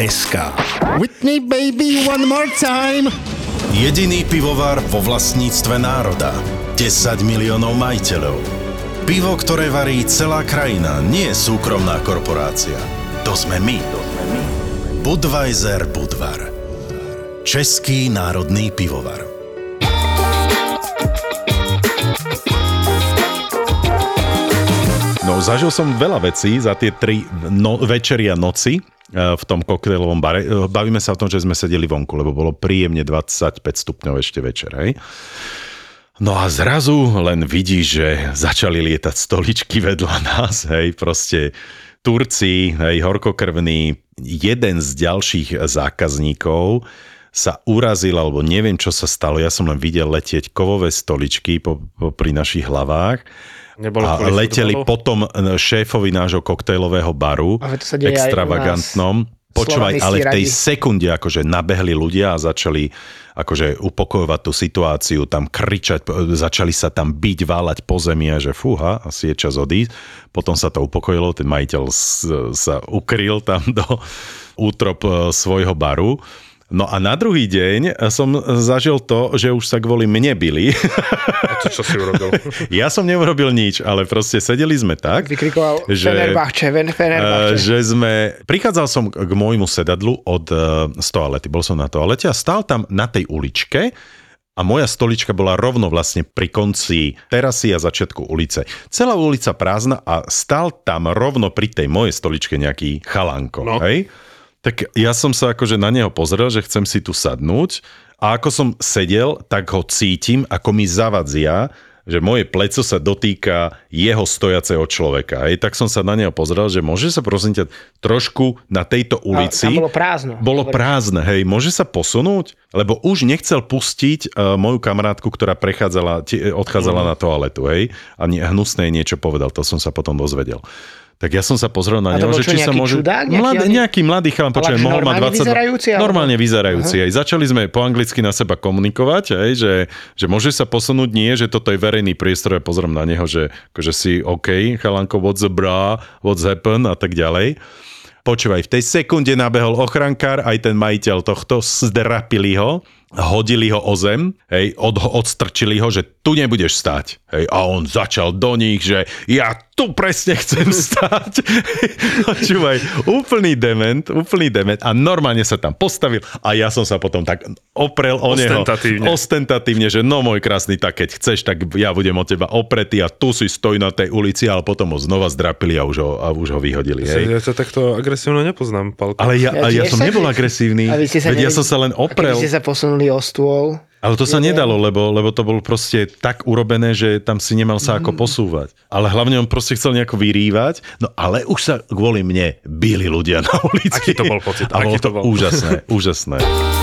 www.zapotur.sk Whitney baby one more time. Jediný pivovar vo vlastníctve národa. 10 miliónov majiteľov. Pivo, ktoré varí celá krajina, nie súkromná korporácia. To sme my. Budweiser Budvar. Český národný pivovar. No, zažil som veľa vecí za tie tri no, večery a noci e, v tom koktejlovom bare. E, Bavíme sa o tom, že sme sedeli vonku, lebo bolo príjemne 25 stupňov ešte večer, hej. No a zrazu len vidíš, že začali lietať stoličky vedľa nás, hej, proste Turci, hej, horkokrvný, jeden z ďalších zákazníkov sa urazil, alebo neviem, čo sa stalo, ja som len videl letieť kovové stoličky po, po, pri našich hlavách Nebolo a leteli futbalu? potom e, šéfovi nášho koktejlového baru, Ale to sa deje aj u nás. extravagantnom. Počúvaj, ale v tej radi. sekunde akože nabehli ľudia a začali akože upokojovať tú situáciu, tam kričať, začali sa tam byť, váľať po zemi a že fúha, asi je čas odísť. Potom sa to upokojilo, ten majiteľ sa ukryl tam do útrop e, svojho baru. No a na druhý deň som zažil to, že už sa kvôli mne byli. A to čo si urobil? Ja som neurobil nič, ale proste sedeli sme tak, Vykrikoval že, Fenerbahče, eh, Fenerbahče. že sme... Prichádzal som k k môjmu sedadlu od eh, z toalety, bol som na toalete a stál tam na tej uličke a moja stolička bola rovno vlastne pri konci terasy a začiatku ulice. Celá ulica prázdna a stál tam rovno pri tej mojej stoličke nejaký chalanko. No. Hej? Tak ja som sa akože na neho pozrel, že chcem si tu sadnúť a ako som sedel, tak ho cítim, ako mi zavadzia, že moje pleco sa dotýka jeho stojaceho človeka. Hej, tak som sa na neho pozrel, že môže sa prosím ťa trošku na tejto ulici... tam bolo prázdno. Bolo prázdne, hej, môže sa posunúť? Lebo už nechcel pustiť uh, moju kamarátku, ktorá prechádzala, tie, odchádzala na toaletu, hej, a hnusné niečo povedal, to som sa potom dozvedel. Tak ja som sa pozrel na neho, že čo, či sa môže... čudák? Nejaký Mladý, oný- nejaký mladý chalan, počujem, mohol mať normálne 20... vyzerajúci, alebo- Normálne vyzerajúci. Aj začali sme po anglicky na seba komunikovať, aj, že, že môže sa posunúť, nie, že toto je verejný priestor, ja pozriem na neho, že akože si OK, chalanko, what's the bra, what's happened a tak ďalej. Počúvaj, v tej sekunde nabehol ochrankár, aj ten majiteľ tohto, zdrapili ho, hodili ho o zem, hej, od, odstrčili ho, že tu nebudeš stať. Hej, a on začal do nich, že ja tu presne chcem stať. Počúvaj, úplný dement, úplný dement a normálne sa tam postavil a ja som sa potom tak oprel o neho. Ostentatívne. Ostentatívne, že no môj krásny, tak keď chceš, tak ja budem od teba opretý a tu si stoj na tej ulici, ale potom ho znova zdrapili a už ho, a už ho vyhodili. Hej. Ja ťa takto agresívne nepoznám, Palko. Ale ja, Ja a ja som sa- nebol agresívny, A vy ste sa veď ja som sa len A oprel. keby ste sa posunuli o stôl, Ale to sa nedalo, lebo, lebo to bolo proste tak urobené, že tam si nemal sa ako posúvať. Ale hlavne on proste chcel nejako vyrývať, no ale už sa kvôli mne byli ľudia na ulici. Aký to bol pocit? A bolo to to bol? úžasné, úžasné.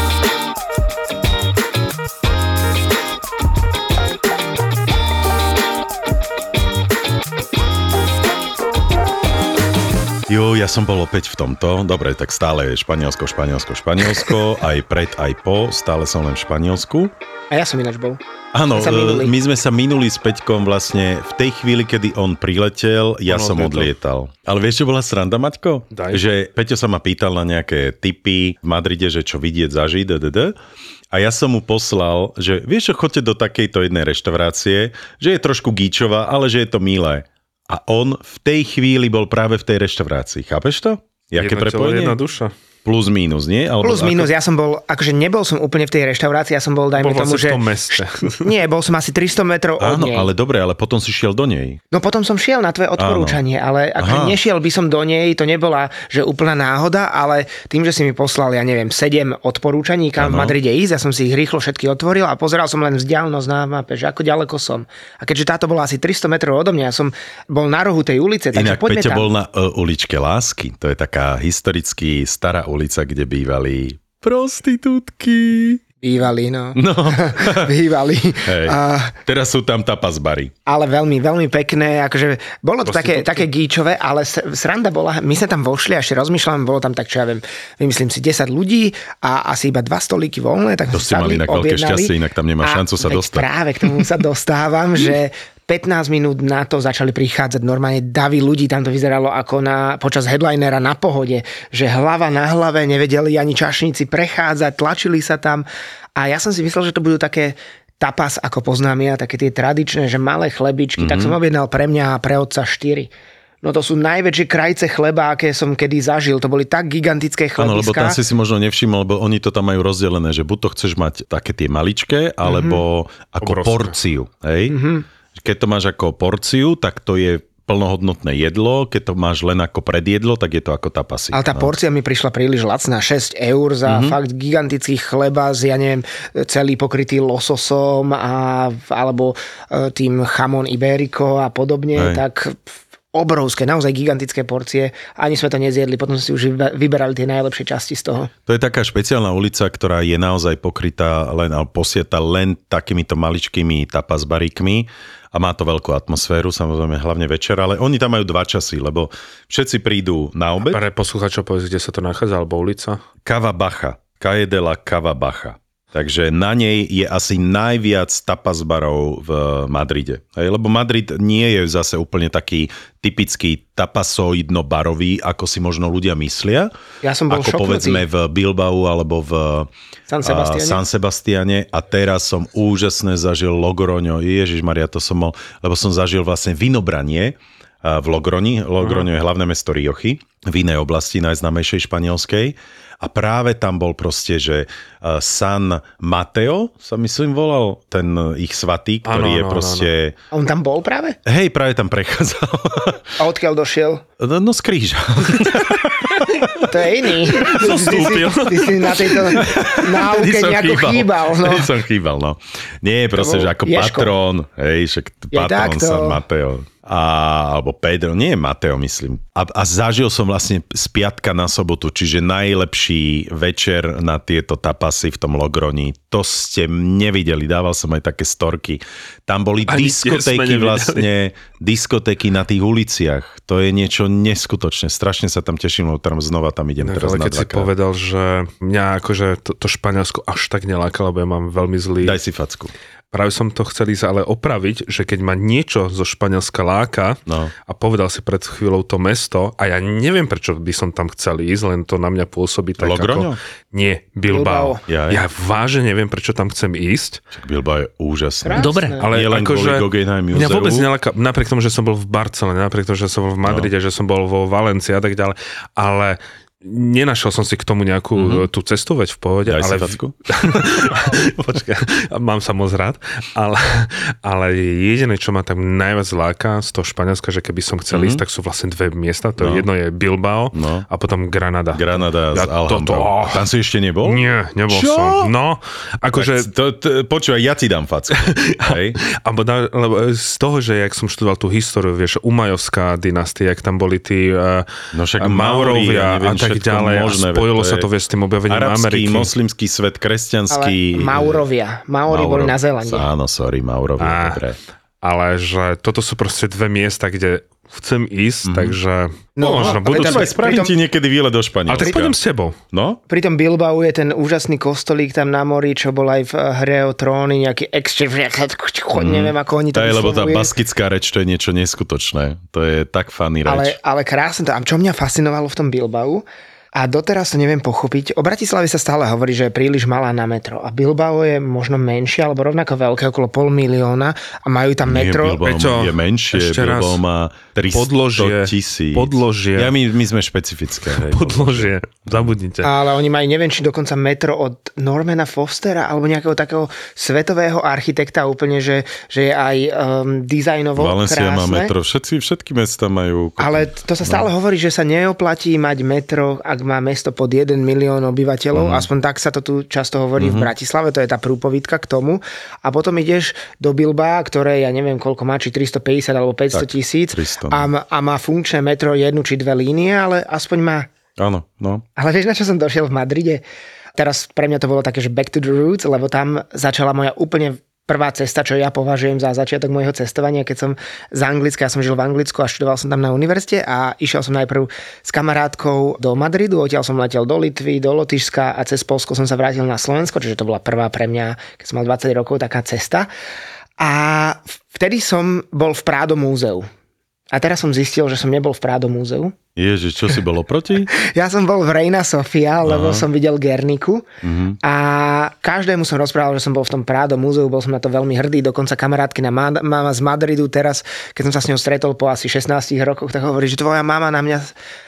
Jo, ja som bol opäť v tomto. Dobre, tak stále je Španielsko, Španielsko, Španielsko. Aj pred, aj po. Stále som len v Španielsku. a ja som ináč bol. Áno, e, my sme sa minuli s Peťkom vlastne v tej chvíli, kedy on priletel, ja On som odlietal. Ale vieš, čo bola sranda, Maťko? Daj. Že Peťo sa ma pýtal na nejaké typy v Madride, že čo vidieť, zažiť, dd. A ja som mu poslal, že vieš čo, chodte do takejto jednej reštaurácie, že je trošku gíčová, ale že je to milé. A on v tej chvíli bol práve v tej reštaurácii. Chápeš to? Jaké Jedna telo, prepojenie? jedna duša. Plus mínus, nie? Alebo Plus ako- minus, ja som bol, akože nebol som úplne v tej reštaurácii, ja som bol, dajme Bol tomu, vlastne v že... tom meste. Nie, bol som asi 300 metrov od Áno, nej. ale dobre, ale potom si šiel do nej. No potom som šiel na tvoje odporúčanie, ale akože Aha. nešiel by som do nej, to nebola že úplná náhoda, ale tým, že si mi poslal, ja neviem, 7 odporúčaní, kam v Áno. Madride ísť, ja som si ich rýchlo všetky otvoril a pozeral som len vzdialenosť na mape, že ako ďaleko som. A keďže táto bola asi 300 metrov odo mňa, ja som bol na rohu tej ulice, takže Inak poďme Peťo tam. bol na uh, uličke Lásky, to je taká historicky stará ulica, kde bývali prostitútky. Bývali, no. No, Bývali. hej. A, Teraz sú tam tapas bary. ale veľmi, veľmi pekné, akože bolo to také, také gíčové, ale sranda bola, my sme tam vošli a ešte rozmýšľam, bolo tam tak, čo ja viem, vymyslím si 10 ľudí a asi iba dva stolíky voľné, tak To ste mali inak veľké šťastie, inak tam nemá šancu sa dostať. Práve k tomu sa dostávam, že 15 minút na to začali prichádzať normálne davy ľudí, tam to vyzeralo ako na, počas headlinera na pohode, že hlava na hlave, nevedeli ani čašníci prechádzať, tlačili sa tam a ja som si myslel, že to budú také tapas, ako poznám ja, také tie tradičné, že malé chlebičky, mm-hmm. tak Mhm. som objednal pre mňa a pre otca 4. No to sú najväčšie krajce chleba, aké som kedy zažil. To boli tak gigantické Áno, lebo tam chlebiska. si si možno nevšimol, lebo oni to tam majú rozdelené, že buď to chceš mať také tie maličké, alebo Mhm. ako Obrovské. porciu. Hej? Keď to máš ako porciu, tak to je plnohodnotné jedlo, keď to máš len ako predjedlo, tak je to ako tapasy. Ale tá no. porcia mi prišla príliš lacná, 6 eur za mm-hmm. fakt gigantický chleba s, ja neviem, celý pokrytý lososom a, alebo e, tým chamon iberico a podobne, Hej. tak obrovské, naozaj gigantické porcie. Ani sme to nezjedli, potom sme si už vybe- vyberali tie najlepšie časti z toho. To je taká špeciálna ulica, ktorá je naozaj pokrytá len, alebo posieta len takýmito maličkými tapas baríkmi a má to veľkú atmosféru, samozrejme hlavne večer, ale oni tam majú dva časy, lebo všetci prídu na obed. Pre posluchačov povedz, kde sa to nachádza, alebo ulica. Cava Bacha. Calle de la Cava Bacha. Takže na nej je asi najviac tapas barov v Madride. Hej, lebo Madrid nie je zase úplne taký typický tapasoidno-barový, ako si možno ľudia myslia. Ja som bol ako šoknutý. povedzme v Bilbao alebo v San a, Sebastiane? San Sebastiane a teraz som úžasné zažil Logroňo. Ježiš Maria, to som mal, lebo som zažil vlastne vinobranie v Logroni. Logroňo je hlavné mesto Riochy, v inej oblasti, najznámejšej španielskej. A práve tam bol proste, že a, San Mateo sa myslím volal, ten ich svatý, ktorý Áno, je áno, proste... A on tam bol práve? Hej, práve tam prechádzal. A odkiaľ došiel? No, no z kríža. To je iný. Zostúpil. Ty si, ty si na tejto náuke nejako chýbal. no. Vtedy som chýbal, no. Nie, proste, že ako Ješko. patrón, hej, však patrón. San Mateo. A, alebo Pedro, nie Mateo, myslím. A, a zažil som vlastne z piatka na sobotu, čiže najlepší večer na tieto tapasy v tom Logroni. To ste nevideli, dával som aj také storky. Tam boli Ani diskotéky vlastne, diskotéky na tých uliciach. To je niečo neskutočné. Strašne sa tam teším, lebo tam znova tam idem Tak, teraz ale na keď si povedal, že mňa akože to, to Španielsko až tak neláka, lebo ja mám veľmi zlý... Daj si facku. Práve som to chcel ísť ale opraviť, že keď ma niečo zo Španielska láka No. a povedal si pred chvíľou to mesto a ja neviem, prečo by som tam chcel ísť, len to na mňa pôsobí tak Logroño? ako... Nie, Bilbao. Bilbao. Ja, Ja vážne neviem, prečo tam chcem ísť. Však Bilbao je úžasné. Krásne. Dobre, ale Nie len akože... Guggenheim Mňa vôbec neláka, napriek tomu, že som bol v Barcelone, napriek tomu, že som bol v Madride, no. že som bol vo Valencii a tak ďalej, ale nenašiel som si k tomu nejakú mm-hmm. tú cestu, veď v pohode. Daj ale facku. Počkaj, mám sa moc rád, ale, ale jediné, čo ma tak najviac láka z toho Španielska, že keby som chcel mm-hmm. ísť, tak sú vlastne dve miesta. To No. je jedno je Bilbao No. a potom Granada. Granada Ja Alhambrou. toto- oh. Tam si ešte nebol? Nie, nebol Čo? som. No, akože... To, to, počúvaj, ja ti dám facku. Hej? Da, lebo z toho, že jak som študoval tú históriu, vieš, Umajovská dynastia, jak tam boli tí uh, No však Maurovia neviem, a tak všetko ďalej. možné, a spojilo sa to, vieš, s tým objavením Arabský, Ameriky. moslimský svet, kresťanský. Ale Maurovia. Mauri boli na Zélande. Áno, sorry, Maurovia, Á. dobre. Ale že toto sú proste dve miesta, kde chcem ísť, takže No, no, možno ale budú... Počúvaj, spravím pritom- ti niekedy výlet do Ale Španielska. tak pôjdem s tebou. No? Pri tom Bilbao je ten úžasný kostolík tam na mori, čo bol aj v eh, hre o tróny, nejaký extra, neviem ako oni to To je, lebo tá baskická reč, to je niečo neskutočné. To je tak funny ale, reč. ale krásne to. A čo mňa fascinovalo v tom Bilbao, a doteraz to neviem pochopiť. O Bratislave sa stále hovorí, že je príliš malá na metro. A Bilbao je možno menšie, alebo rovnako veľké, okolo pol milióna. A majú tam Nie, metro. Bilbao Peťo, je menšie, ešte raz. Bilbao má 300 Podložie, tisíc. podložie. Ja, my, my sme špecifické. Hej, Podložie, zabudnite. Ale oni majú, neviem, či dokonca metro od Normana Fostera, alebo nejakého takého svetového architekta úplne, že, že je aj um, dizajnovo Valencia krásne. má metro, všetci, všetky mesta majú... Ale to sa stále No. hovorí, že sa neoplatí mať metro, ak má mesto pod 1 milión obyvateľov. Mhm. Aspoň tak sa to tu často hovorí v Bratislave, to je tá prúpovidka k tomu. A potom ideš do Bilba, ktoré ja neviem koľko má, či 350 alebo 500 Tak, tisíc 300, no. a, a má funkčné metro jednu či dve línie, ale aspoň má Áno, no. Ale vieš, na čo som došiel v Madride? Teraz pre mňa to bolo také, že back to the roots, lebo tam začala moja úplne prvá cesta, čo ja považujem za začiatok môjho cestovania, keď som z Anglicka, ja som žil v Anglicku a študoval som tam na univerzite a išiel som najprv s kamarátkou do Madridu, odtiaľ som letel do Litvy, do Lotyšska a cez Polsko som sa vrátil na Slovensko, čiže to bola prvá pre mňa, keď som mal 20 rokov, taká cesta. A vtedy som bol v Prádo múzeu. A teraz som zistil, že som nebol v Prádo múzeu. Ježiš, čo si bolo proti? Ja som bol v Reina Sofia, lebo Aha. som videl Gerniku uh-huh. a každému som rozprával, že som bol v tom Prádo múzeu, bol som na to veľmi hrdý, dokonca kamarátky na mama z Madridu teraz, keď som sa s ňou stretol po asi 16 rokoch, tak hovorí, že tvoja mama na mňa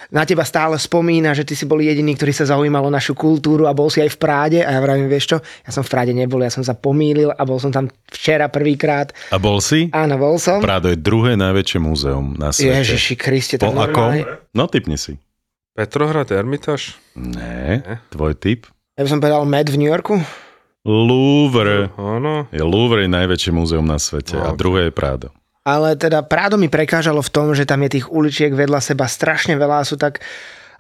na teba stále spomína, že ty si bol jediný, ktorý sa zaujímal o našu kultúru a bol si aj v Práde. A ja vravím, vieš čo, ja som v Práde nebol, ja som sa pomýlil a bol som tam včera prvýkrát. A bol si? Áno, bol som. Prádo je druhé najväčšie múzeum na svete. Ježiši Kriste, to po? No typni si. Petrohrad, Ermitáž? Ne, tvoj typ? Ja by som povedal Med v New Yorku. Louvre. Áno. Je Louvre je najväčšie múzeum na svete no, a druhé je Prádo ale teda Prádo mi prekážalo v tom, že tam je tých uličiek vedľa seba strašne veľa a sú tak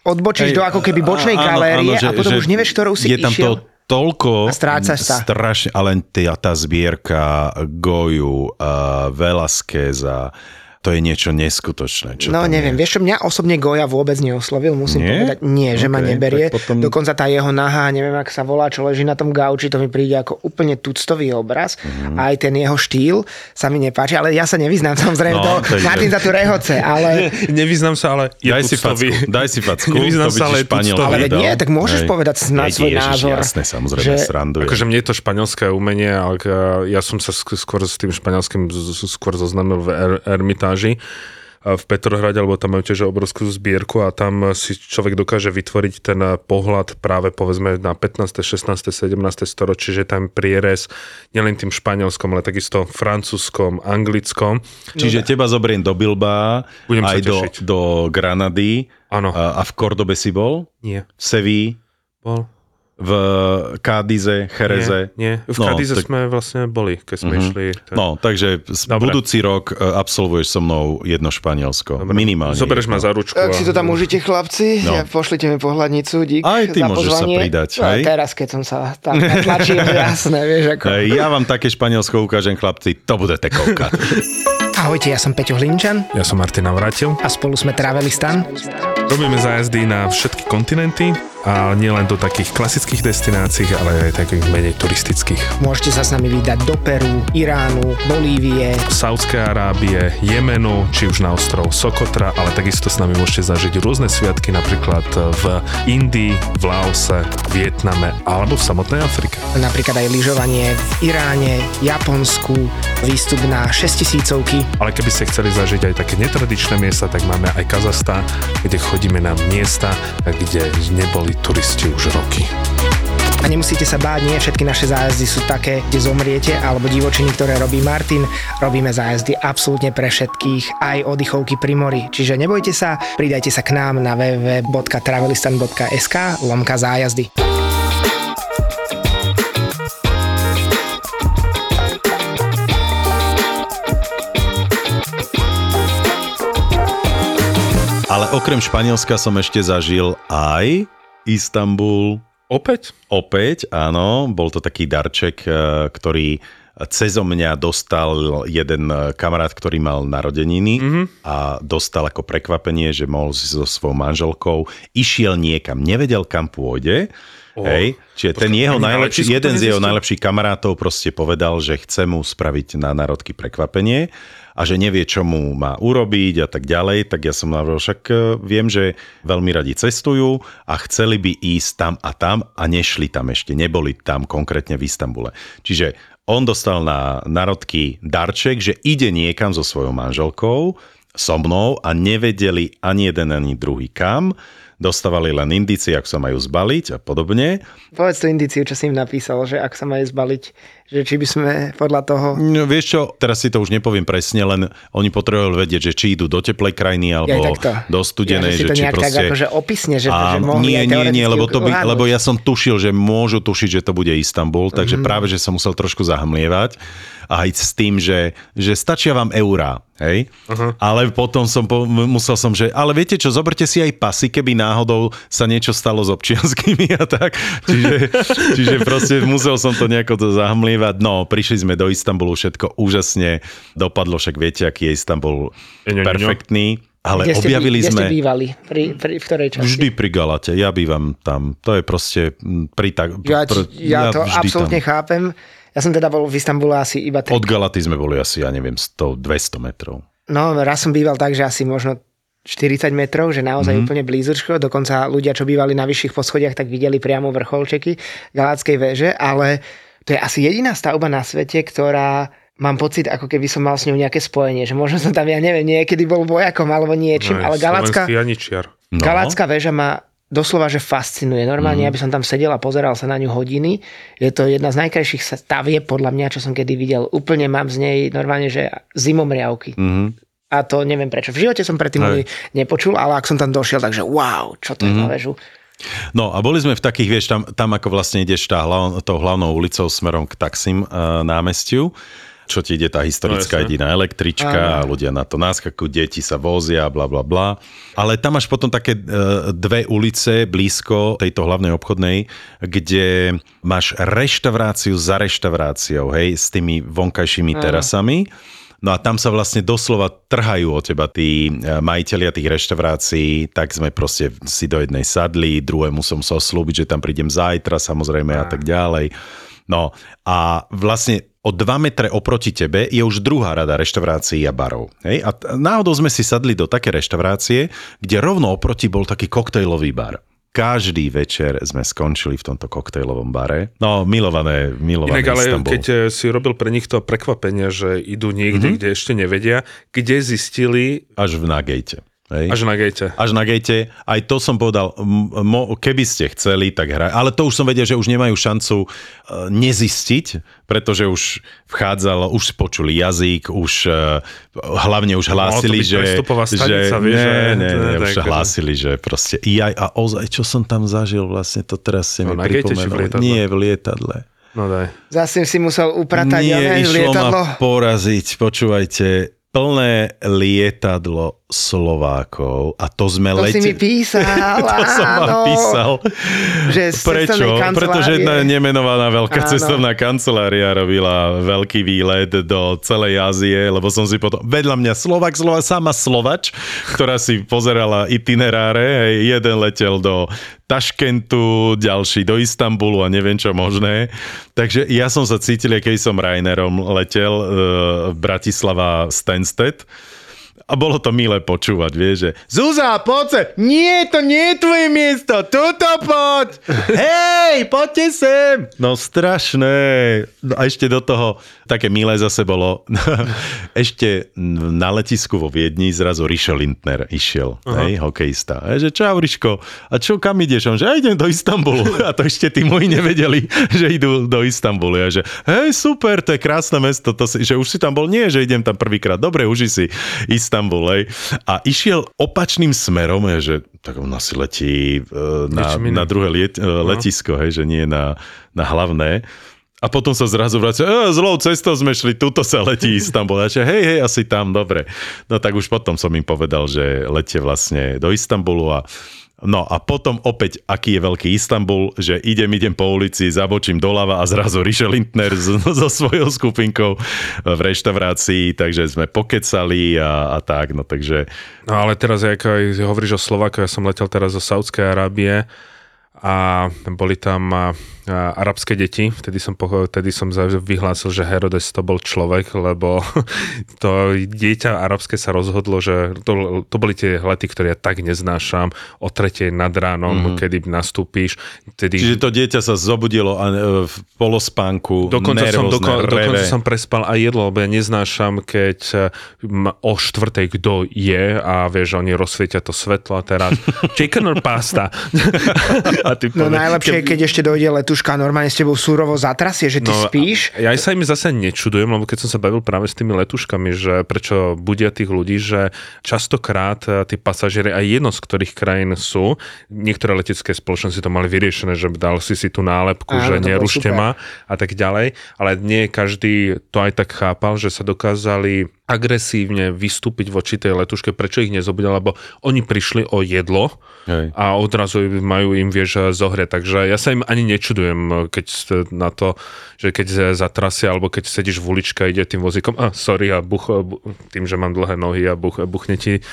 odbočíš Ej, do ako keby bočnej áno, galérie áno, že, a potom že už nevieš, ktorou si je tam išiel. To toľko, a strácaš sa. strašne, ale tá, tá zbierka Goju, uh, Velasqueza, to je niečo neskutočné. Čo no neviem, je. vieš čo, mňa osobne Goja vôbec neoslovil, musím nie? povedať. Nie, že okay, ma neberie. Potom... Dokonca tá jeho nahá, neviem, ak sa volá, čo leží na tom gauči, to mi príde ako úplne tuctový obraz. Mm-hmm. A aj ten jeho štýl sa mi nepáči, ale ja sa nevyznám, samozrejme, no, to, Martin za tu rehoce, ale... Ne, nevyznám sa, ale je daj si facku, daj si facku. nevyznám sa, ale je Ale nie, tak môžeš Hej. povedať na svoj ježiš, názor. Jasné, samozrejme, že... srandujem. Akože mne je to španielské umenie, ale ja som sa skôr s tým španielským skôr zoznamil v er- Ermitáži v Petrohrade, alebo tam majú tiež obrovskú zbierku a tam si človek dokáže vytvoriť ten pohľad práve povedzme na 15., 16., 17. storočie, že tam prierez nielen tým španielskom, ale takisto francúzskom, anglickom. Čiže teba zoberiem do Bilba, Budem aj do, do Granady. Áno. A, a v Kordobe si bol? Nie. V Seví? Bol v Kádize, Chereze. Nie, nie. v no, Kádize tak... sme vlastne boli, keď sme uh-huh. išli. Tak... No, takže Dobre. budúci rok e, absolvuješ so mnou jedno Španielsko. Dobre. Minimálne. Zoberieš ma za ručku. Tak a... si to tam užite, chlapci. No. Ja pošlite mi pohľadnicu, dík Aj ty za môžeš pozvanie. sa pridať. No, hej? teraz, keď som sa tam tlačil, jasné, vieš ako. Ja vám také Španielsko ukážem, chlapci, to budete koukať. Ahojte, ja som Peťo Hlinčan. Ja som Martin Navratil. A spolu sme Travelistan. Robíme zájazdy na všetky kontinenty a nielen do takých klasických destinácií, ale aj takých menej turistických. Môžete sa s nami vydať do Peru, Iránu, Bolívie, Saudskej Arábie, Jemenu, či už na ostrov Sokotra, ale takisto s nami môžete zažiť rôzne sviatky, napríklad v Indii, v Laose, Vietname alebo v samotnej Afrike. Napríklad aj lyžovanie v Iráne, Japonsku, výstup na 6000 Ale keby ste chceli zažiť aj také netradičné miesta, tak máme aj Kazachstan, kde chodíme na miesta, kde neboli boli turisti už roky. A nemusíte sa báť, nie všetky naše zájazdy sú také, kde zomriete, alebo divočiny, ktoré robí Martin. Robíme zájazdy absolútne pre všetkých, aj oddychovky pri mori. Čiže nebojte sa, pridajte sa k nám na www.travelistan.sk lomka zájazdy. Ale okrem Španielska som ešte zažil aj Istanbul. Opäť? Opäť, áno. Bol to taký darček, eh, ktorý cezo mňa dostal jeden eh, kamarát, ktorý mal narodeniny mm-hmm. a dostal ako prekvapenie, že mohol si so svojou manželkou, išiel niekam, nevedel kam pôjde, Oh, Hej, čiže ten jeho najlepší, jeden z jeho najlepších kamarátov proste povedal, že chce mu spraviť na národky prekvapenie a že nevie, čo mu má urobiť a tak ďalej, tak ja som navrhol, však e, viem, že veľmi radi cestujú a chceli by ísť tam a tam a nešli tam ešte, neboli tam konkrétne v Istambule. Čiže on dostal na narodky darček, že ide niekam so svojou manželkou, so mnou a nevedeli ani jeden, ani druhý kam dostávali len indície, ak sa majú zbaliť a podobne. Povedz tú indíciu, čo si im napísal, že ak sa majú zbaliť, že či by sme podľa toho... No, vieš čo, teraz si to už nepoviem presne, len oni potrebujú vedieť, že či idú do teplej krajiny alebo ja, do studenej. Ja, že, že to či nejak proste... tak akože opisne, že, a, že mohli Nie, nie, nie, lebo, to by, lebo ja som tušil, že môžu tušiť, že to bude Istanbul, takže mm-hmm. práve, že som musel trošku zahmlievať a aj s tým, že, že stačia vám eurá, hej? Uh-huh. Ale potom som po, musel som, že ale viete čo, zoberte si aj pasy, keby náhodou sa niečo stalo s občianskými a tak. Čiže, čiže proste musel som to nejako to zahmlievať. No, prišli sme do Istanbulu, všetko úžasne dopadlo, však viete, aký je Istanbul eňo. perfektný. Ale Kde ste, objavili kde sme... ste bývali? Pri, pri, v ktorej časti? Vždy pri Galate, ja bývam tam. To je proste pri tak... Ja, pr- ja, ja to absolútne tam. chápem. Ja som teda bol v Istambule asi iba... Tri... Od Galaty sme boli asi, ja neviem, 100, 200 metrov. No, raz som býval tak, že asi možno 40 metrov, že naozaj Mhm. mm-hmm. úplne blízko. Dokonca ľudia, čo bývali na vyšších poschodiach, tak videli priamo vrcholčeky Galátskej väže, ale to je asi jediná stavba na svete, ktorá mám pocit, ako keby som mal s ňou nejaké spojenie, že možno som tam, ja neviem, niekedy bol vojakom alebo niečím, ale Galacká. No. Väža ma doslova, že fascinuje. Normálne, mm. aby som tam sedel a pozeral sa na ňu hodiny. Je to jedna z najkrajších stavieb, podľa mňa, čo som kedy videl. Úplne mám z nej normálne, že zimomriavky. Mhm. A to neviem prečo. V živote som predtým ani nepočul, ale ak som tam došiel, takže wow, čo to je Mhm. za väžu. No a boli sme v takých, vieš, tam, tam ako vlastne ideš tá hlav, tou hlavnou ulicou smerom k Taksim uh, námestiu, čo ti ide tá historická No, jediná električka a ľudia na to náskakujú, deti sa vozia, bla bla bla. Ale tam máš potom také uh, dve ulice blízko tejto hlavnej obchodnej, kde máš reštauráciu za reštauráciou, hej, s tými vonkajšími terasami. No a tam sa vlastne doslova trhajú o teba tí e, majiteľia tých reštaurácií, tak sme proste si do jednej sadli, druhému som sa slúbiť, že tam prídem zajtra samozrejme a tak ďalej. No a vlastne o 2 metre oproti tebe je už druhá rada reštaurácií a barov. Hej? A náhodou sme si sadli do také reštaurácie, kde rovno oproti bol taký koktejlový bar. Každý večer sme skončili v tomto koktejlovom bare. No, milované, milované Inak ale Istanbul. keď eh, si robil pre nich to prekvapenie, že idú niekde, Mhm. mm-hmm. kde ešte nevedia, kde zistili Až v Nagate. Hej? až na gate. až na gate. Aj to som povedal, m- mo, keby ste chceli, tak hraj. Ale to už som vedel, že už nemajú šancu e, nezistiť, pretože už vchádzalo, už počuli jazyk, už e, hlavne už hlásili, že... stanica, že vieš, ne, že- ne, ne, tak- už hlásili, že proste jaj, a ozaj, čo som tam zažil vlastne, to teraz si No, mi pripomenul. lietadle? Nie, v lietadle. No daj. Zase si musel upratať ja Nie, neviem, išlo lietadlo. ma poraziť, počúvajte, plné lietadlo Slovákov a to sme To si mi písal, to som vám písal. Že Prečo? Pretože jedna nemenovaná veľká Áno. cestovná kancelária robila veľký výlet do celej Ázie, lebo som si potom... Vedľa mňa Slovak, Slovak, sama Slovač, ktorá si pozerala itineráre, hej, jeden letel do Taškentu, ďalší do Istanbulu a neviem čo možné. Takže ja som sa cítil, keď som Rainerom letel e, Bratislava Stansted. A bolo to milé počúvať, vieš, že Zuzá, poď sa! Nie, to nie je tvoje miesto, tuto poď! Hej, poďte sem! No strašné. A ešte do toho také milé zase bolo. ešte na letisku vo Viedni zrazu Rišo Lindner išiel, hej, hokejista. A že čau Riško, a čo, kam ideš? On, že ja idem do Istanbulu. A to ešte tí moji nevedeli, že idú do Istanbulu. A že hej, super, to je krásne mesto, to si, že už si tam bol, nie, že idem tam prvýkrát. Dobre, uži si Istanbul, hej. A išiel opačným smerom, je, že tak on asi letí e, na, na druhé liet, e, letisko, hej, že nie na, na hlavné. A potom sa zrazu vracia, e, zlou cestou sme šli, tuto sa letí Istanbul. A že hej, hej, asi tam, dobre. No tak už potom som im povedal, že letie vlastne do Istanbulu a No a potom opäť, aký je veľký Istanbul, že idem, idem po ulici, zabočím doľava a zrazu Riše Lindner so svojou skupinkou v reštaurácii, takže sme pokecali a, a tak, no takže No ale teraz, jak aj hovoríš o Slovákoch, ja som letel teraz zo Saudskej Arábie a boli tam arabské deti. Vtedy som, vtedy som vyhlásil, že Herodes to bol človek, lebo to dieťa arabské sa rozhodlo, že to, to boli tie lety, ktoré ja tak neznášam, o tretej nad ránom, mm-hmm. kedy nastúpíš. Vtedy... Čiže to dieťa sa zobudilo a, e, v polospánku, Dokonca som, nervózne, doko, reve. dokonca som prespal aj jedlo, lebo ja neznášam, keď m- o štvrtej kto je a vieš, oni rozsvietia to svetlo a teraz chicken or pasta. a ty No povieš, najlepšie je, keď ešte dojde letuška a normálne s tebou súrovo zatrasie, že ty No, spíš. Ja sa im zase nečudujem, lebo keď som sa bavil práve s tými letuškami, že prečo budia tých ľudí, že častokrát eh, tí pasažieri aj jedno z ktorých krajín sú, niektoré letecké spoločnosti to mali vyriešené, že dal si si tú nálepku, Áno, že nerušte ma a tak ďalej, ale nie každý to aj tak chápal, že sa dokázali agresívne vystúpiť voči tej letuške, prečo ich nezobudil, lebo oni prišli o jedlo Hej. a odrazu majú im, vieš, zohre. Takže ja sa im ani nečudujem, keď na to, že keď zatrasia, alebo keď sedíš v uličke ide tým vozíkom, a sorry, a buch, bu, tým, že mám dlhé nohy a buch, buchne ti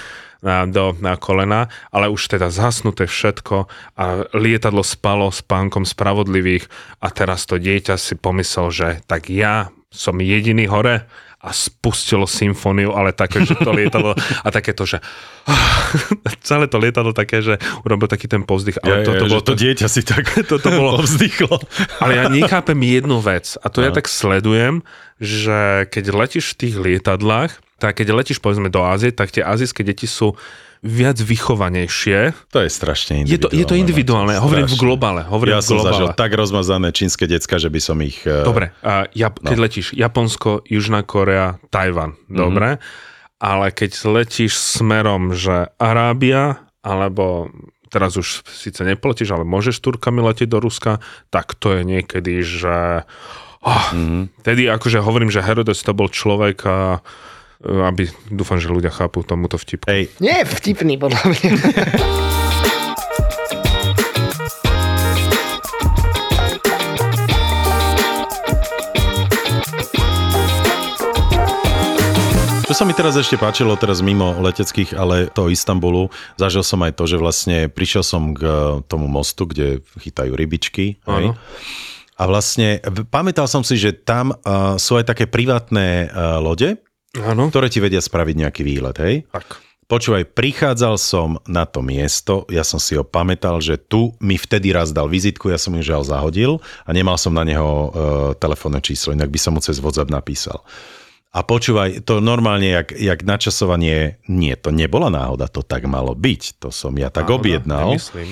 do na kolena, ale už teda zhasnuté všetko a lietadlo spalo s pánkom spravodlivých a teraz to dieťa si pomyslel, že tak ja som jediný hore a spustilo symfóniu, ale také, že to lietadlo a takéto, že celé to lietadlo také, že urobil taký ten povzdych. Ale Ale to, to, že bolo, to dieťa si tak toto bolo- povzdychlo. ale ja nechápem jednu vec a to ja tak sledujem, že keď letíš v tých lietadlách, tak keď letíš povedzme do Ázie, tak tie azijské deti sú viac vychovanejšie. To je strašne Je to, individuálne. je to individuálne, Martin, hovorím v strašne. globále. Hovorím Ja v som globále. zažil tak rozmazané čínske decka, že by som ich... eh, Dobre, a ja, keď letíš Japonsko, Južná Korea, Tajvan, dobre, ale keď letíš smerom, že Arábia, alebo teraz už síce nepletíš, ale môžeš Turkami letieť do Ruska, tak to je niekedy, že... Oh, Tedy akože hovorím, že Herodes to bol človek a aby, dúfam, že ľudia chápu tomuto vtipku. Hej, Nie je vtipný, podľa mňa. Čo sa mi teraz ešte páčilo, teraz mimo leteckých, ale toho Istanbulu, zažil som aj to, že vlastne prišiel som k eh, tomu mostu, kde chytajú rybičky. Hej? A vlastne pamätal som si, že tam uh, sú aj také privátne uh, lode, Áno, ktoré ti vedia spraviť nejaký výlet, hej? tak. Počúvaj, prichádzal som na to miesto, ja som si ho pamätal, že tu mi vtedy raz dal vizitku, ja som ju žiaľ zahodil a nemal som na neho uh, telefónne číslo, inak by som mu cez WhatsApp napísal. A počúvaj, to normálne, jak, jak načasovanie, nie, to nebola náhoda, to tak malo byť. To som ja tak Náhoda? objednal, Nemyslím.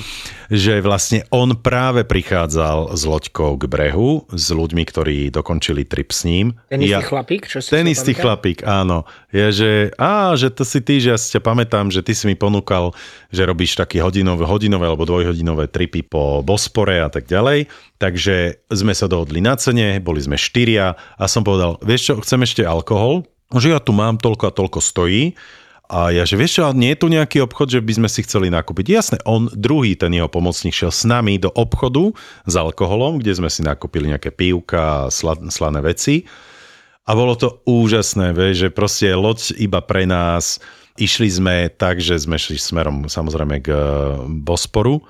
že vlastne on práve prichádzal s loďkou k brehu, s ľuďmi, ktorí dokončili trip s ním. Ten istý Ja- chlapík, čo si ten istý pamätal? chlapík, áno. Je, že, á, že to si ty, že ja si ťa pamätám, že ty si mi ponúkal, že robíš také hodinové, hodinové alebo dvojhodinové tripy po Bospore a tak ďalej. Takže sme sa dohodli na cene, boli sme štyria a som povedal, vieš čo, chcem ešte alkohol, že ja tu mám toľko a toľko stojí. A ja, že vieš čo, nie je tu nejaký obchod, že by sme si chceli nakúpiť. Jasné, on, druhý, ten jeho pomocník, šiel s nami do obchodu s alkoholom, kde sme si nakúpili nejaké pívka a sla, slané veci. A bolo to úžasné, vieš, že proste loď iba pre nás. Išli sme tak, že sme šli smerom samozrejme k eh, Bosporu,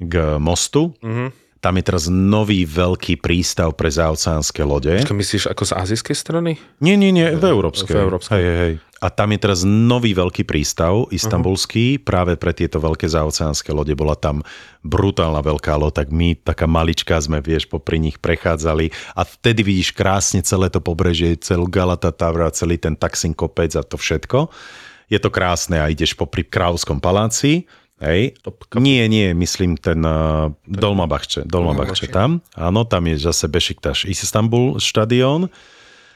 k mostu. Mm-hmm. Tam je teraz nový veľký prístav pre zaoceánske lode. Počkaj, myslíš ako z azijskej strany? Nie, nie, nie, v európskej. V európskej. Hej, hej. A tam je teraz nový veľký prístav, istambulský, uh-huh. práve pre tieto veľké zaoceánske lode. Bola tam brutálna veľká loď, tak my, taká maličká, sme, vieš, popri nich prechádzali a vtedy vidíš krásne celé to pobrežie, celú Galata Tavra, celý ten Taksin kopec a to všetko. Je to krásne a ideš popri Kráľovskom paláci, Hej. Nie, nie, myslím ten uh, Dolmabachče, Dolmabachče tam. Áno, tam je zase Bešiktaš Istanbul štadión.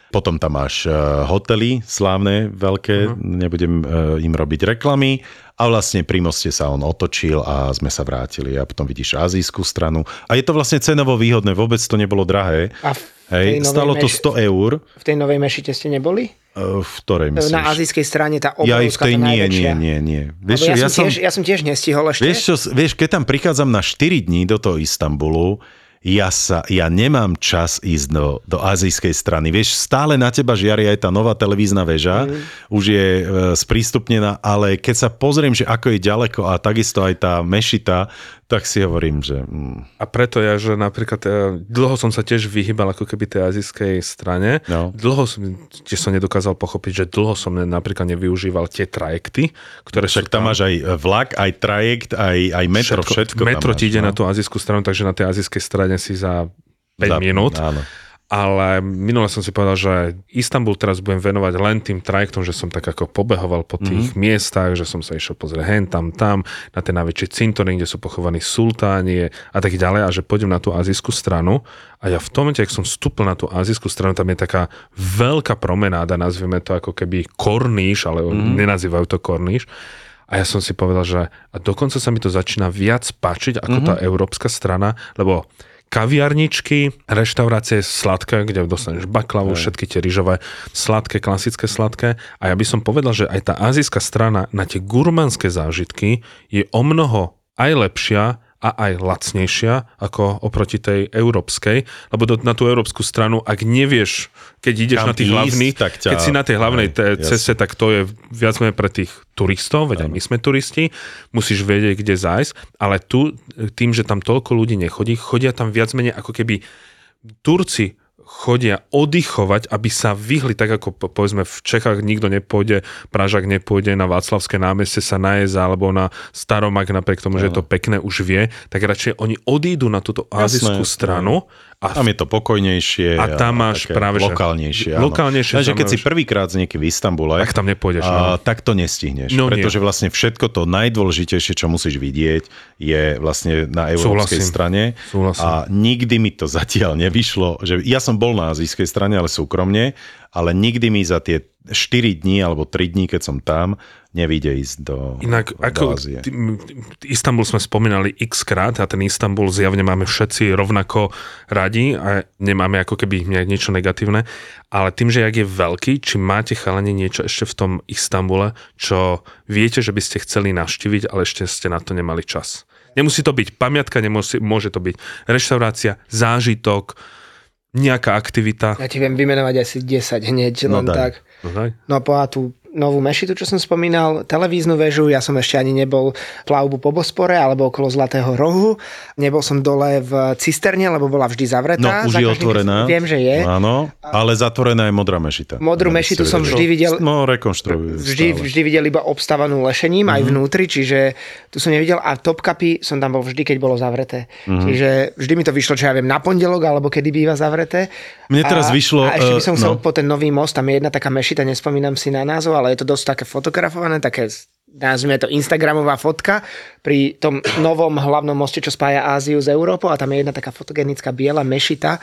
Potom tam máš uh, hotely slávne, veľké, uh-huh. nebudem uh, im robiť reklamy. A vlastne pri moste sa on otočil a sme sa vrátili. A potom vidíš azijskú stranu. A je to vlastne cenovo výhodné, vôbec to nebolo drahé. A v Hej, stalo to meš- 100 eur. V tej novej mešite ste neboli? Uh, v ktorej myslíš? Na azijskej strane tá Ja obrovská, aj v tej nie, nie, nie, nie. Vieš, čo, ja, som tiež, ja som tiež nestihol ešte. Vieš, čo, vieš, keď tam prichádzam na 4 dní do toho Istanbulu, ja, sa, ja nemám čas ísť do, do azijskej strany. Vieš, stále na teba žiari aj tá nová televízna väža, mm. už je e, sprístupnená, ale keď sa pozriem, že ako je ďaleko a takisto aj tá mešita, tak si hovorím, že... Mm, A preto ja, že napríklad e, dlho som sa tiež vyhýbal ako keby tej azijskej strane. No. Dlho som, tiež som nedokázal pochopiť, že dlho som ne- napríklad nevyužíval tie trajekty, ktoré však sú tam máš aj vlak, aj trajekt, aj, aj metro, všetko, všetko metro ti ide no. na tú azijskú stranu, takže na tej azijskej strane si za 5 Za- minút. Áno. Ale minule som si povedal, že Istanbul teraz budem venovať len tým trajektom, že som tak ako pobehoval po tých mm-hmm. miestach, že som sa išiel pozrieť hen, tam, tam, na tie najväčšie cintorín, kde sú pochovaní sultáni a tak ďalej a že pôjdem na tú azijskú stranu a ja v tom momente, ak som vstúpil na tú azijskú stranu, tam je taká veľká promenáda, nazvime to ako keby korníš, ale mm-hmm. nenazývajú to korníš. A ja som si povedal, že a dokonca sa mi to začína viac páčiť ako mm-hmm. tá európska strana, lebo kaviarničky, reštaurácie sladké, kde dostaneš baklavu, všetky tie rýžové, sladké, klasické sladké. A ja by som povedal, že aj tá azijská strana na tie gurmanské zážitky je o mnoho aj lepšia a aj lacnejšia ako oproti tej európskej, lebo do, na tú európsku stranu, ak nevieš, keď ideš Kam na tých hlavných, ťa- keď si na tej hlavnej Aj, te, jasne. ceste, tak to je viac menej pre tých turistov, veď aj my sme turisti, musíš vedieť, kde zájsť, ale tu, tým, že tam toľko ľudí nechodí, chodia tam viac menej ako keby Turci chodia oddychovať, aby sa vyhli, tak ako po- povedzme v Čechách nikto nepôjde, Pražak nepôjde na Václavské námestie sa najesť alebo na Staromak, napriek tomu, že je to pekné, už vie, tak radšej oni odídu na túto azijskú Jasné, stranu a Tam je to pokojnejšie. A tam máš také práve, že- lokálnejšie. áno. lokálnejšie, Takže keď si prvýkrát z niekým v Istambule, tak tam nepôjdeš. a, áno. tak to nestihneš. No nie. pretože vlastne všetko to najdôležitejšie, čo musíš vidieť, je vlastne na európskej Súhlasím. strane. Súhlasím. A nikdy mi to zatiaľ nevyšlo, že ja som bol na azijskej strane, ale súkromne, ale nikdy mi za tie 4 dní alebo 3 dní, keď som tam, nevíde ísť do, Inak, do ako Ázie. Istanbul sme spomínali x krát a ten Istanbul zjavne máme všetci rovnako radi a nemáme ako keby nejak niečo negatívne, ale tým, že jak je veľký, či máte chalani niečo ešte v tom Istambule, čo viete, že by ste chceli navštíviť, ale ešte ste na to nemali čas. Nemusí to byť pamiatka, nemusí, môže to byť reštaurácia, zážitok, nejaká aktivita. Ja ti viem vymenovať asi 10 hneď, No len daj. tak. No, daj. No po tú novú mešitu, čo som spomínal, televíznu väžu, ja som ešte ani nebol plavbu po Bospore alebo okolo Zlatého rohu. Nebol som dole v cisterne, lebo bola vždy zavretá. No, už Za je otvorená. Viem, že je. Áno, ale zatvorená je modrá mešita. Modrú Aby mešitu som vždy videl- No, rekonštruujú. Vždy, stále. vždy videl iba obstavanú lešením Mhm. aj vnútri, čiže tu som nevidel a topkapy som tam bol vždy, keď bolo zavreté. Mhm. Čiže vždy mi to vyšlo, čo ja viem, na pondelok alebo kedy býva zavreté. Mne teraz a, vyšlo, A ešte by som chcel no. po ten nový most, tam je jedna taká mešita, nespomínam si na názov, ale je to dosť také fotografované, také nazvime to Instagramová fotka pri tom novom hlavnom moste, čo spája Áziu s Európou a tam je jedna taká fotogenická biela mešita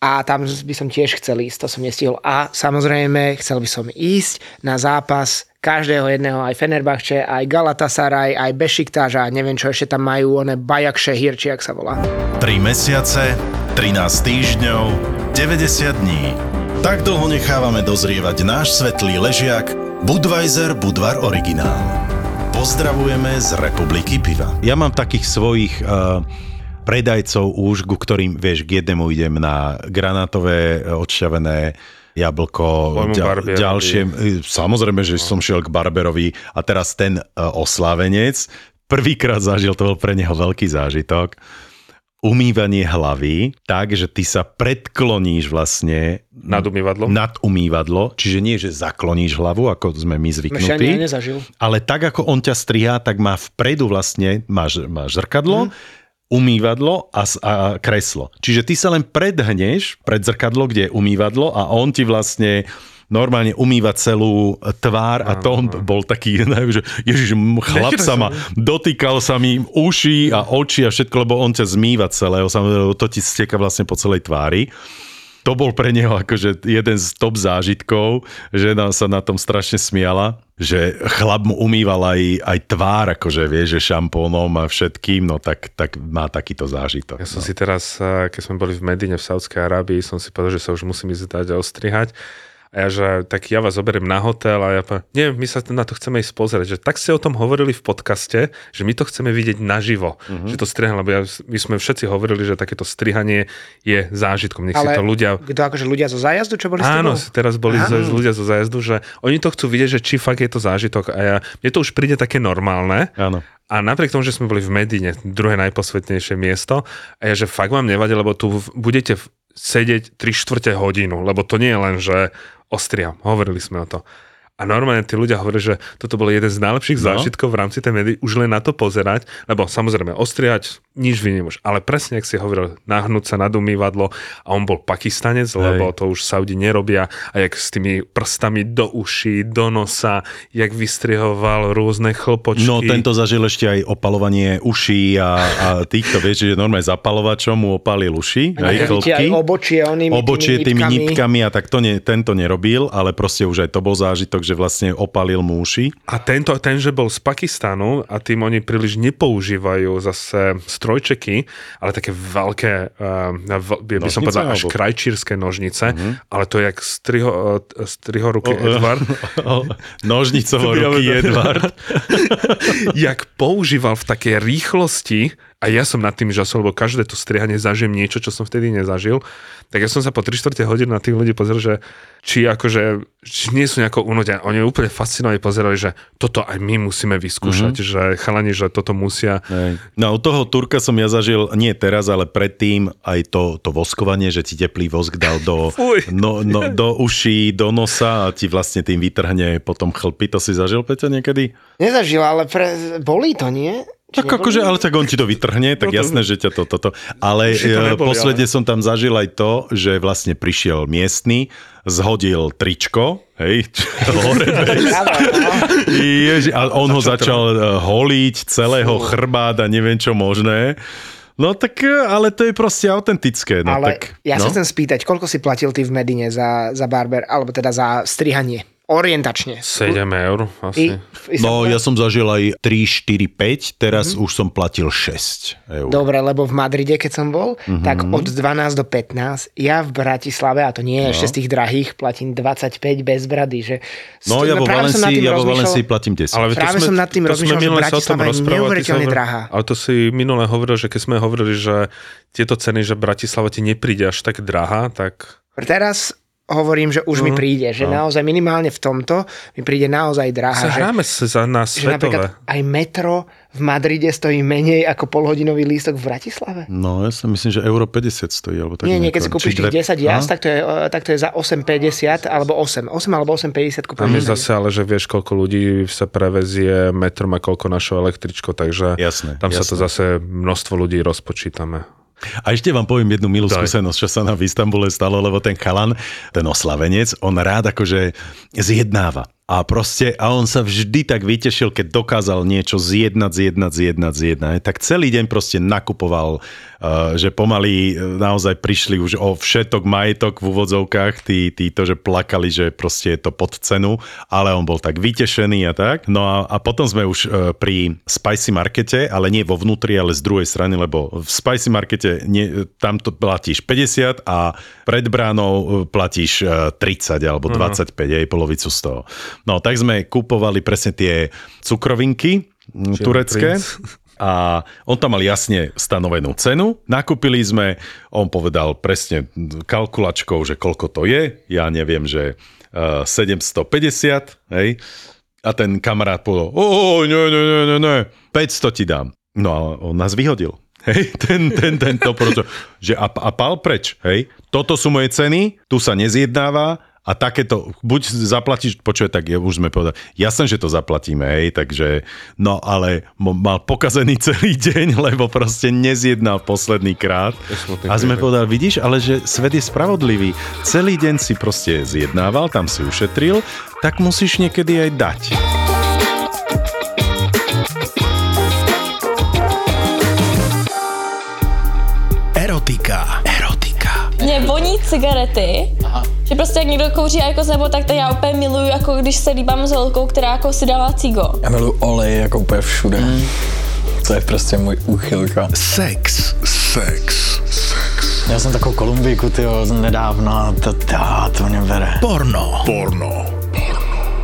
a tam by som tiež chcel ísť, to som nestihol. A samozrejme chcel by som ísť na zápas každého jedného, aj Fenerbahče, aj Galatasaray, aj Bešiktáž a neviem čo ešte tam majú, one Bajak Šehir, či sa volá. 3 mesiace, 13 týždňov, 90 dní. Tak dlho nechávame dozrievať náš svetlý ležiak Budweiser Budvar Originál. Pozdravujeme z Republiky Piva. Ja mám takých svojich uh, predajcov už, ku ktorým, vieš, k jednému idem na granátové, e, odšťavené jablko, Barbierovi. ďalšie. e, Samozrejme, že som šiel k Barberovi a teraz ten uh, oslávenec prvýkrát zažil, to bol pre neho veľký zážitok, umývanie hlavy tak, že ty sa predkloníš vlastne Nad umývadlom? nad umývadlo, čiže nie, že zakloníš hlavu, ako sme my ani zvyknutí, ja ale tak, ako on ťa strihá, tak má vpredu vlastne, máš, máš zrkadlo, umývadlo a, a kreslo. Čiže ty sa len predhneš pred zrkadlo, kde je umývadlo a on ti vlastne normálne umýva celú tvár a to on bol taký, že ježiš, chlap sa ma, dotýkal sa mi uši a oči a všetko, lebo on ťa zmýva celého, samozrejme, to ti steka vlastne po celej tvári to bol pre neho akože jeden z top zážitkov, žena sa na tom strašne smiala, že chlap mu umýval aj, aj tvár, akože vie, že šampónom a všetkým, no tak, tak má takýto zážitok. Ja som si teraz, eh, keď sme boli v Medine v Saudskej Arábii, som si povedal, že sa už musím ísť dať a ostrihať. A ja, že tak ja vás zoberiem na hotel a ja poviem, nie, my sa na to chceme ísť pozrieť. Že tak ste o tom hovorili v podcaste, že my to chceme vidieť naživo. Uh-huh. Že to strihanie, lebo ja, my sme všetci hovorili, že takéto strihanie je zážitkom. Nech si to ľudia Kto akože ľudia zo zájazdu, čo boli s Áno, tebou? teraz boli Áno. z, ľudia zo zájazdu, že oni to chcú vidieť, že či fakt je to zážitok a ja, mne to už príde také normálne. Áno. A napriek tomu, že sme boli v Medine, druhé najposvetnejšie miesto, a ja, že fakt vám nevadí, lebo tu budete sedieť 3 štvrte hodinu, lebo to nie je len, že ostriam, hovorili sme o to. A normálne tí ľudia hovoria, že toto bol jeden z najlepších No. zážitkov v rámci tej médii, už len na to pozerať, lebo samozrejme ostriať nič vy nemôž. Ale presne, ak si hovoril, nahnúť sa nad umývadlo a on bol pakistanec, lebo to už Saudi nerobia a jak s tými prstami do uší, do nosa, jak vystrihoval rôzne chlpočky. No tento zažil ešte aj opalovanie uší a, a týchto, vieš, že normálne zapalovačom mu opálil uši, A aj aj obočie onými obočie tými nipkami. nipkami a tak to ne, tento nerobil, ale proste už aj to bol zážitok, že vlastne opálil mu uši. A tento, ten, že bol z Pakistanu a tým oni príliš nepoužívajú zase strojčeky, ale také veľké, uh, by, by som povedal až alebo- krajčírske nožnice, ale to je jak striho, uh, strihoruky Edward. Nožnicovo ruky Edward. jak používal v takej rýchlosti, a ja som nad tým žasol, lebo každé to strihanie zažijem niečo, čo som vtedy nezažil, tak ja som sa po 3 čtvrte hodiny na tých ľudí pozrel, že či akože, či nie sú nejako unudení. Oni úplne fascinovane pozerali, že toto aj my musíme vyskúšať, mm-hmm. že chalani, že toto musia. Hej. No u toho Turka som ja zažil, nie teraz, ale predtým aj to, to voskovanie, že ti teplý vosk dal do, no, no, do uší, do nosa a ti vlastne tým vytrhne potom chlpy. To si zažil, Peťa, niekedy? Nezažil, ale pre... bolí to, nie? Tak akože, ale tak on ti to vytrhne, tak jasné, že ťa to toto. Ale Že to e, neboli, posledne som tam zažil aj to, že vlastne prišiel miestny, zhodil tričko, hej, hore no. Ježi, a on ho Začal začal e, holiť, celého chrbát a neviem čo možné. No tak, e, ale to je proste autentické. No, Ale tak, ja no. sa chcem spýtať, koľko si platil ty v Medine za, za barber, alebo teda za strihanie? Orientačne. 7 eur asi. I, No, ja som zažil aj 3, 4, 5, teraz už som platil 6 eur. Dobre, lebo v Madride, keď som bol, Mhm. tak od 12 do 15, ja v Bratislave, a to nie je ešte z tých drahých, platím 25 bez brady, že... No, ja vo Valencii, ja vo Valencii platím 10. Ale Práve som nad tým to sme rozmýšľal, že minule sa o tom Bratislava je neuveriteľne drahá. Ale to si minule hovoril, že keď sme hovorili, že tieto ceny, že Bratislava ti nepríde až tak drahá, tak Teraz hovorím, že už mi Mhm. príde, že naozaj minimálne v tomto mi príde naozaj drahá. sa že, hráme sa za na že napríklad svetové. aj metro v Madride stojí menej ako polhodinový lístok v Bratislave. No, ja si myslím, že euro 50 stojí. Alebo tak Nie, nie, keď si kúpiš tých dve- 10 jazd, tak to je, eh, tak to je za 8,50 alebo 8. 8 alebo 8,50 A kúpiš. my zase ale, že vieš, koľko ľudí sa prevezie metrom a koľko našou električkou, takže Jasné, tam sa to jasné. zase množstvo ľudí rozpočítame. A ešte vám poviem jednu milú Daj. skúsenosť, čo sa nám v Istambule stalo, lebo ten chalan, ten oslavenec, on rád akože zjednáva. A proste, a on sa vždy tak vytešil, keď dokázal niečo zjednať, zjednať, zjednať, zjednať. Tak celý deň proste nakupoval, uh, že pomaly uh, naozaj prišli už o všetok majetok v úvodzovkách, tí, tí to, že plakali, že proste je to pod cenu, ale on bol tak vytešený a tak. No a, a potom sme už uh, pri Spicy Markete, ale nie vo vnútri, ale z druhej strany, lebo v Spicy Markete nie, tam to platíš 50 a pred bránou platíš uh, 30 alebo 25, aj polovicu z toho. No, tak sme kupovali presne tie cukrovinky mm, turecké. princ. A on tam mal jasne stanovenú cenu. Nakúpili sme, on povedal presne kalkulačkou, že koľko to je. Ja neviem, že uh, 750, hej. A ten kamarát povedal, o, nie, nie, nie, nie, nie, 500 ti dám. No a on nás vyhodil. Hej, ten, ten, ten to proto, že a, a pal preč, hej. Toto sú moje ceny, tu sa nezjednáva a takéto, buď zaplatíš, počuj, tak ja, už sme povedali, jasné, že to zaplatíme, hej, takže, no ale mo- mal pokazený celý deň, lebo proste nezjednal posledný krát. A sme povedali, vidíš, ale že svet je spravodlivý. Celý deň si proste zjednával, tam si ušetril, tak musíš niekedy aj dať. Erotika. Erotika. Mě voní cigarety, Aha. Že prostě jak někdo kouří jako nebo tak, tak já úplně miluju, jako když se líbám s holkou, která jako si dává cigo. Já miluji olej jako úplně všude. Mm. To je prostě můj úchylka. Sex. Sex. Já jsem takovou Kolumbijku, tyjo, nedávno, to, to, to mě bere. Porno. Porno.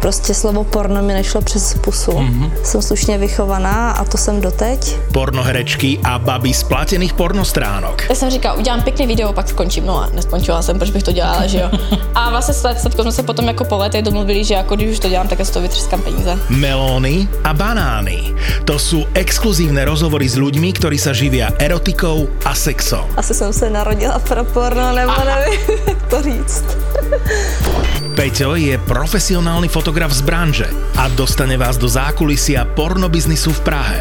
Prostě slovo porno mi nešlo přes pusu. Mm-hmm. Jsem slušně vychovaná a to jsem doteď. Pornoherečky a baby z platených pornostránok. Já jsem říkala, udělám pěkný video, pak skončím. No a neskončila jsem, proč bych to dělala, že jo. A vlastně s Statkou jsme se potom jako po letech domluvili, že jako když už to dělám, tak já z toho vytřískám peníze. Melóny a banány. To sú exkluzívne rozhovory s ľuďmi, ktorí sa živia erotikou a sexom. Asi jsem se narodila pro porno, nebo nevím, jak to říct. Peťo je profesionálny fotograf z branže a dostane vás do zákulisia pornobiznisu v Prahe.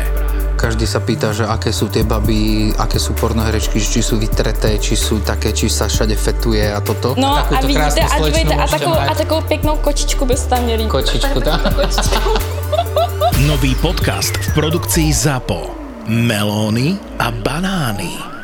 Každý sa pýta, že aké sú tie baby, aké sú pornoherečky, či sú vytreté, či sú také, či sa všade fetuje a toto. No a, Takúto vidíte, a dívejte, a takovou, mať. a takovou pěknou kočičku byste tam měli. Kočičku, tak? Nový podcast v produkcii ZAPO. Melóny a banány.